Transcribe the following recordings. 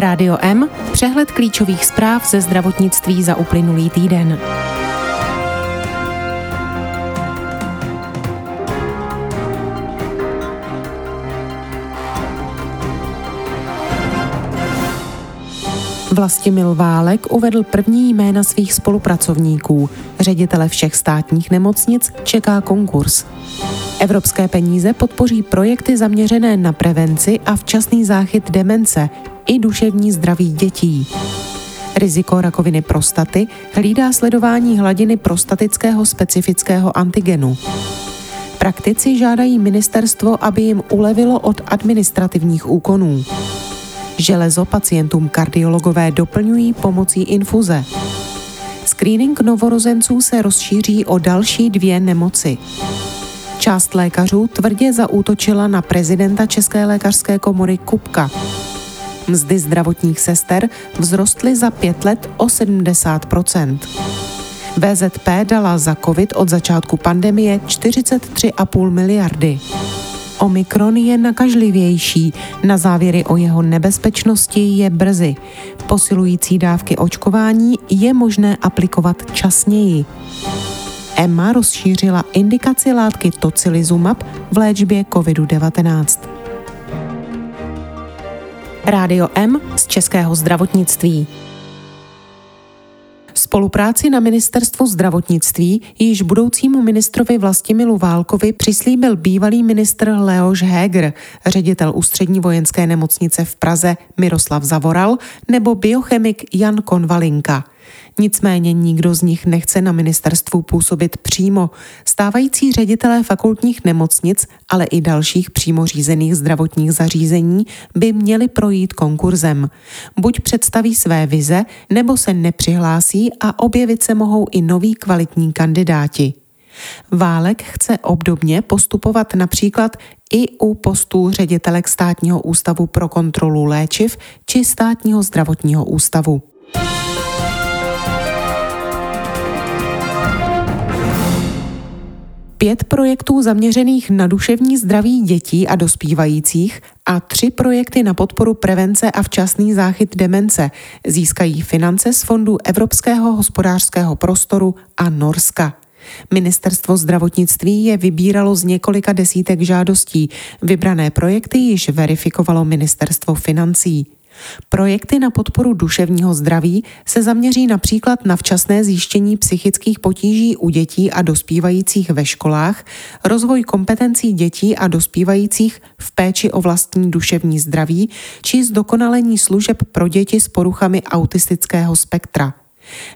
Rádio M, přehled klíčových zpráv ze zdravotnictví za uplynulý týden. Vlastimil Válek uvedl první jména svých spolupracovníků. Ředitele všech státních nemocnic čeká konkurs. Evropské peníze podpoří projekty zaměřené na prevenci a včasný záchyt demence i duševní zdraví dětí. Riziko rakoviny prostaty hlídá sledování hladiny prostatického specifického antigenu. Praktici žádají ministerstvo, aby jim ulevilo od administrativních úkonů. Železo pacientům kardiologové doplňují pomocí infuze. Screening novorozenců se rozšíří o další dvě nemoci. Část lékařů tvrdě zaútočila na prezidenta České lékařské komory Kupka. Mzdy zdravotních sester vzrostly za pět let o 70% VZP dala za COVID od začátku pandemie 43,5 miliardy. Omikron je nakažlivější. Na závěry o jeho nebezpečnosti je brzy. Posilující dávky očkování je možné aplikovat časněji. EMA rozšířila indikaci látky tocilizumab v léčbě COVID-19. Rádio M z Českého zdravotnictví. Spolupráci na ministerstvu zdravotnictví již budoucímu ministrovi Vlastimilu Válkovi přislíbil bývalý ministr Leoš Heger, ředitel ústřední vojenské nemocnice v Praze Miroslav Zavoral nebo biochemik Jan Konvalinka. Nicméně nikdo z nich nechce na ministerstvu působit přímo. Stávající ředitelé fakultních nemocnic, ale i dalších přímo řízených zdravotních zařízení by měli projít konkurzem. Buď představí své vize, nebo se nepřihlásí a objevit se mohou i noví kvalitní kandidáti. Válek chce obdobně postupovat například i u postů ředitelek státního ústavu pro kontrolu léčiv či státního zdravotního ústavu. Pět projektů zaměřených na duševní zdraví dětí a dospívajících a tři projekty na podporu prevence a včasný záchyt demence získají finance z Fondu Evropského hospodářského prostoru a Norska. Ministerstvo zdravotnictví je vybíralo z několika desítek žádostí. Vybrané projekty již verifikovalo Ministerstvo financí. Projekty na podporu duševního zdraví se zaměří například na včasné zjištění psychických potíží u dětí a dospívajících ve školách, rozvoj kompetencí dětí a dospívajících v péči o vlastní duševní zdraví či zdokonalení služeb pro děti s poruchami autistického spektra.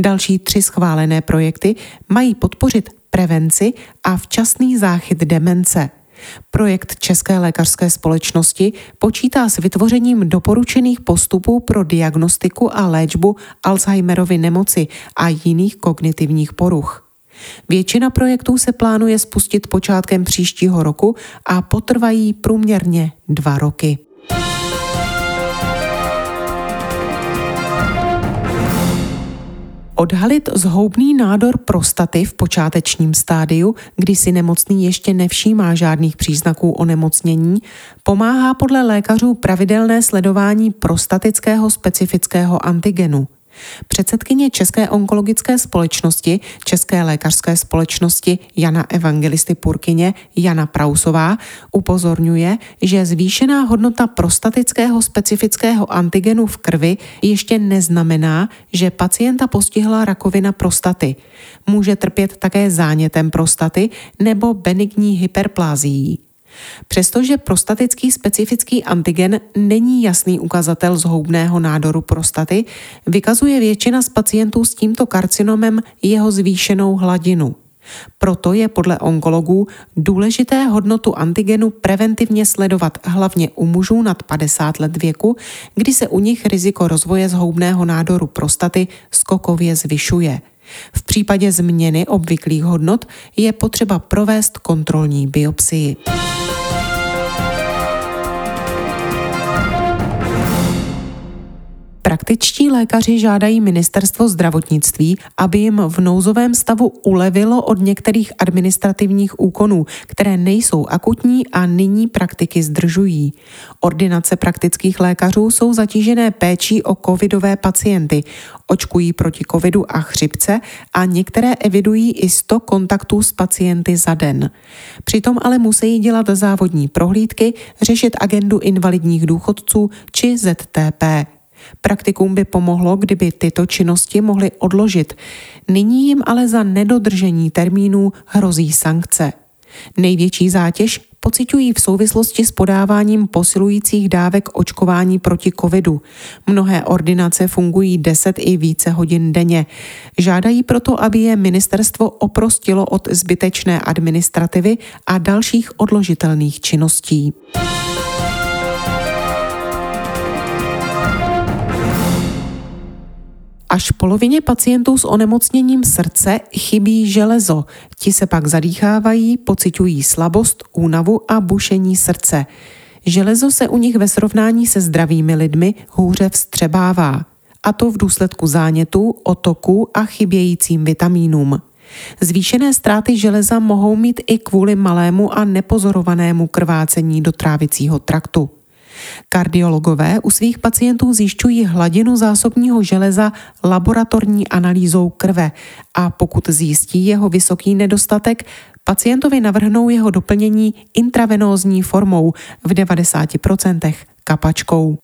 Další tři schválené projekty mají podpořit prevenci a včasný záchyt demence – Projekt České lékařské společnosti počítá s vytvořením doporučených postupů pro diagnostiku a léčbu Alzheimerovy nemoci a jiných kognitivních poruch. Většina projektů se plánuje spustit počátkem příštího roku a potrvají průměrně dva roky. Odhalit zhoubný nádor prostaty v počátečním stádiu, kdy si nemocný ještě nevšímá žádných příznaků onemocnění, pomáhá podle lékařů pravidelné sledování prostatického specifického antigenu. Předsedkyně České onkologické společnosti, České lékařské společnosti Jana Evangelisty Purkyně Jana Prausová upozorňuje, že zvýšená hodnota prostatického specifického antigenu v krvi ještě neznamená, že pacienta postihla rakovina prostaty. Může trpět také zánětem prostaty nebo benigní hyperplázií. Přestože prostatický specifický antigen není jasný ukazatel zhoubného nádoru prostaty, vykazuje většina z pacientů s tímto karcinomem jeho zvýšenou hladinu. Proto je podle onkologů důležité hodnotu antigenu preventivně sledovat hlavně u mužů nad 50 let věku, kdy se u nich riziko rozvoje zhoubného nádoru prostaty skokově zvyšuje. V případě změny obvyklých hodnot je potřeba provést kontrolní biopsii. Praktičtí lékaři žádají ministerstvo zdravotnictví, aby jim v nouzovém stavu ulevilo od některých administrativních úkonů, které nejsou akutní a nyní praktiky zdržují. Ordinace praktických lékařů jsou zatížené péčí o covidové pacienty, očkují proti covidu a chřipce a některé evidují i 100 kontaktů s pacienty za den. Přitom ale musí dělat závodní prohlídky, řešit agendu invalidních důchodců či ZTP. Praktikum by pomohlo, kdyby tyto činnosti mohly odložit. Nyní jim ale za nedodržení termínů hrozí sankce. Největší zátěž pociťují v souvislosti s podáváním posilujících dávek očkování proti covidu. Mnohé ordinace fungují 10 i více hodin denně. Žádají proto, aby je ministerstvo oprostilo od zbytečné administrativy a dalších odložitelných činností. Až polovině pacientů s onemocněním srdce chybí železo. Ti se pak zadýchávají, pociťují slabost, únavu a bušení srdce. Železo se u nich ve srovnání se zdravými lidmi hůře vstřebává. A to v důsledku zánětů, otoku a chybějícím vitamínům. Zvýšené ztráty železa mohou mít i kvůli malému a nepozorovanému krvácení do trávicího traktu. Kardiologové u svých pacientů zjišťují hladinu zásobního železa laboratorní analýzou krve a pokud zjistí jeho vysoký nedostatek, pacientovi navrhnou jeho doplnění intravenózní formou v 90% kapačkou.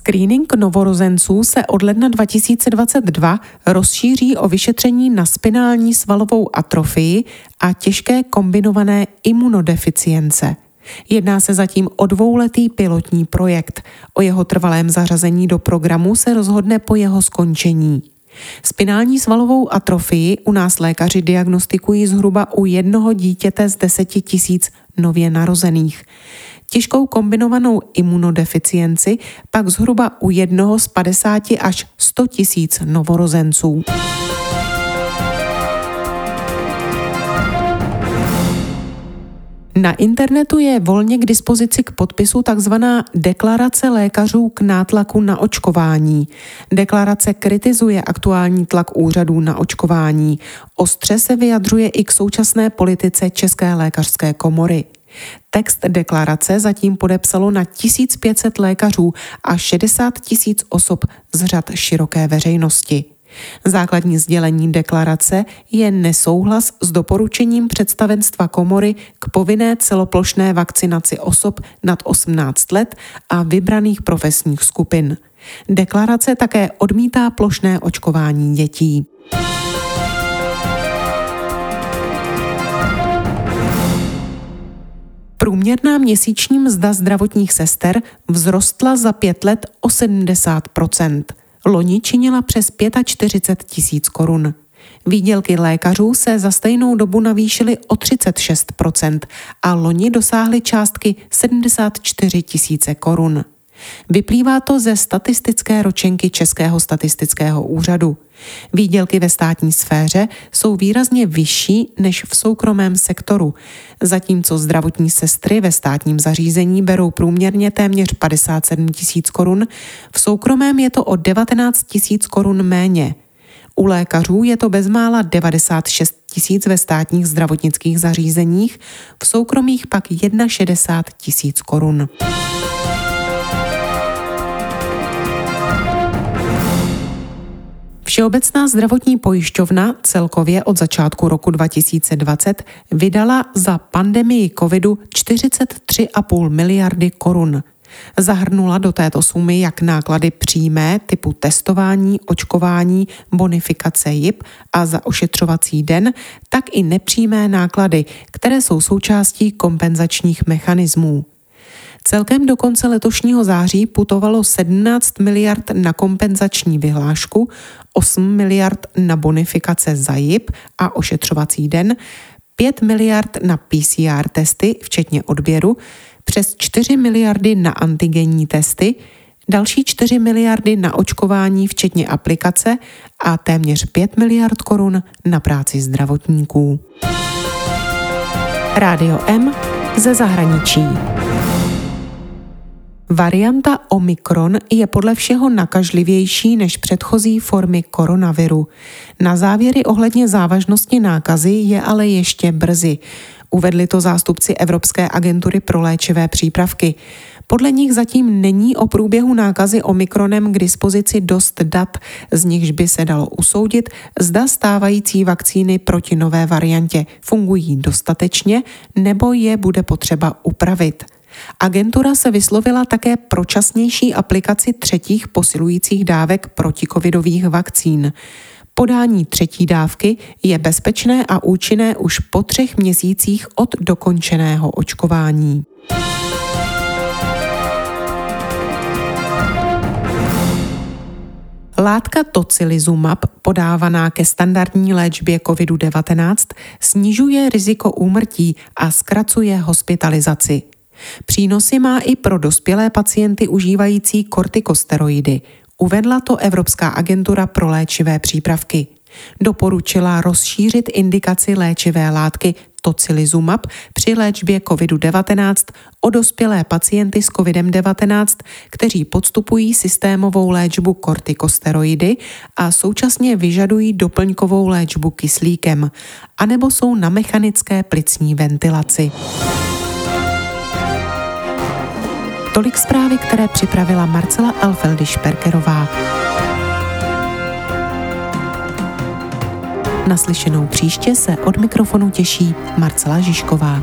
Screening novorozenců se od ledna 2022 rozšíří o vyšetření na spinální svalovou atrofii a těžké kombinované imunodeficience. Jedná se zatím o dvouletý pilotní projekt. O jeho trvalém zařazení do programu se rozhodne po jeho skončení. Spinální svalovou atrofii u nás lékaři diagnostikují zhruba u jednoho dítěte z deseti tisíc nově narozených. Těžkou kombinovanou imunodeficienci pak zhruba u jednoho z 50 až 100 tisíc novorozenců. Na internetu je volně k dispozici k podpisu takzvaná deklarace lékařů k nátlaku na očkování. Deklarace kritizuje aktuální tlak úřadů na očkování. Ostře se vyjadřuje i k současné politice České lékařské komory. Text deklarace zatím podepsalo na 1500 lékařů a 60 tisíc osob z řad široké veřejnosti. Základní sdělení deklarace je nesouhlas s doporučením představenstva komory k povinné celoplošné vakcinaci osob nad 18 let a vybraných profesních skupin. Deklarace také odmítá plošné očkování dětí. Průměrná měsíční mzda zdravotních sester vzrostla za pět let o 70 Loni činila přes 45 tisíc korun. Výdělky lékařů se za stejnou dobu navýšily o 36% a loni dosáhly částky 74 tisíce korun. Vyplývá to ze statistické ročenky Českého statistického úřadu. Výdělky ve státní sféře jsou výrazně vyšší než v soukromém sektoru, zatímco zdravotní sestry ve státním zařízení berou průměrně téměř 57 tisíc korun, v soukromém je to o 19 tisíc korun méně. U lékařů je to bezmála 96 tisíc ve státních zdravotnických zařízeních, v soukromých pak 61 tisíc korun. Všeobecná zdravotní pojišťovna celkově od začátku roku 2020 vydala za pandemii covidu 43,5 miliardy korun. Zahrnula do této sumy jak náklady přímé typu testování, očkování, bonifikace JIP a za ošetřovací den, tak i nepřímé náklady, které jsou součástí kompenzačních mechanismů. Celkem do konce letošního září putovalo 17 miliard na kompenzační vyhlášku, 8 miliard na bonifikace za JIP a ošetřovací den, 5 miliard na PCR testy, včetně odběru, přes 4 miliardy na antigenní testy, další 4 miliardy na očkování, včetně aplikace a téměř 5 miliard korun na práci zdravotníků. Rádio M ze zahraničí. Varianta Omikron je podle všeho nakažlivější než předchozí formy koronaviru. Na závěry ohledně závažnosti nákazy je ale ještě brzy. Uvedli to zástupci Evropské agentury pro léčivé přípravky. Podle nich zatím není o průběhu nákazy Omikronem k dispozici dost dat, z nichž by se dalo usoudit, zda stávající vakcíny proti nové variantě fungují dostatečně nebo je bude potřeba upravit. Agentura se vyslovila také pro časnější aplikaci třetích posilujících dávek protikovidových vakcín. Podání třetí dávky je bezpečné a účinné už po třech měsících od dokončeného očkování. Látka tocilizumab, podávaná ke standardní léčbě COVID-19, snižuje riziko úmrtí a zkracuje hospitalizaci. Přínosy má i pro dospělé pacienty užívající kortikosteroidy. Uvedla to Evropská agentura pro léčivé přípravky. Doporučila rozšířit indikaci léčivé látky tocilizumab při léčbě COVID-19 o dospělé pacienty s COVID-19, kteří podstupují systémovou léčbu kortikosteroidy a současně vyžadují doplňkovou léčbu kyslíkem, anebo jsou na mechanické plicní ventilaci. Tolik zprávy, které připravila Marcela Alfeldy Šperkerová. Naslyšenou příště se od mikrofonu těší Marcela Žižková.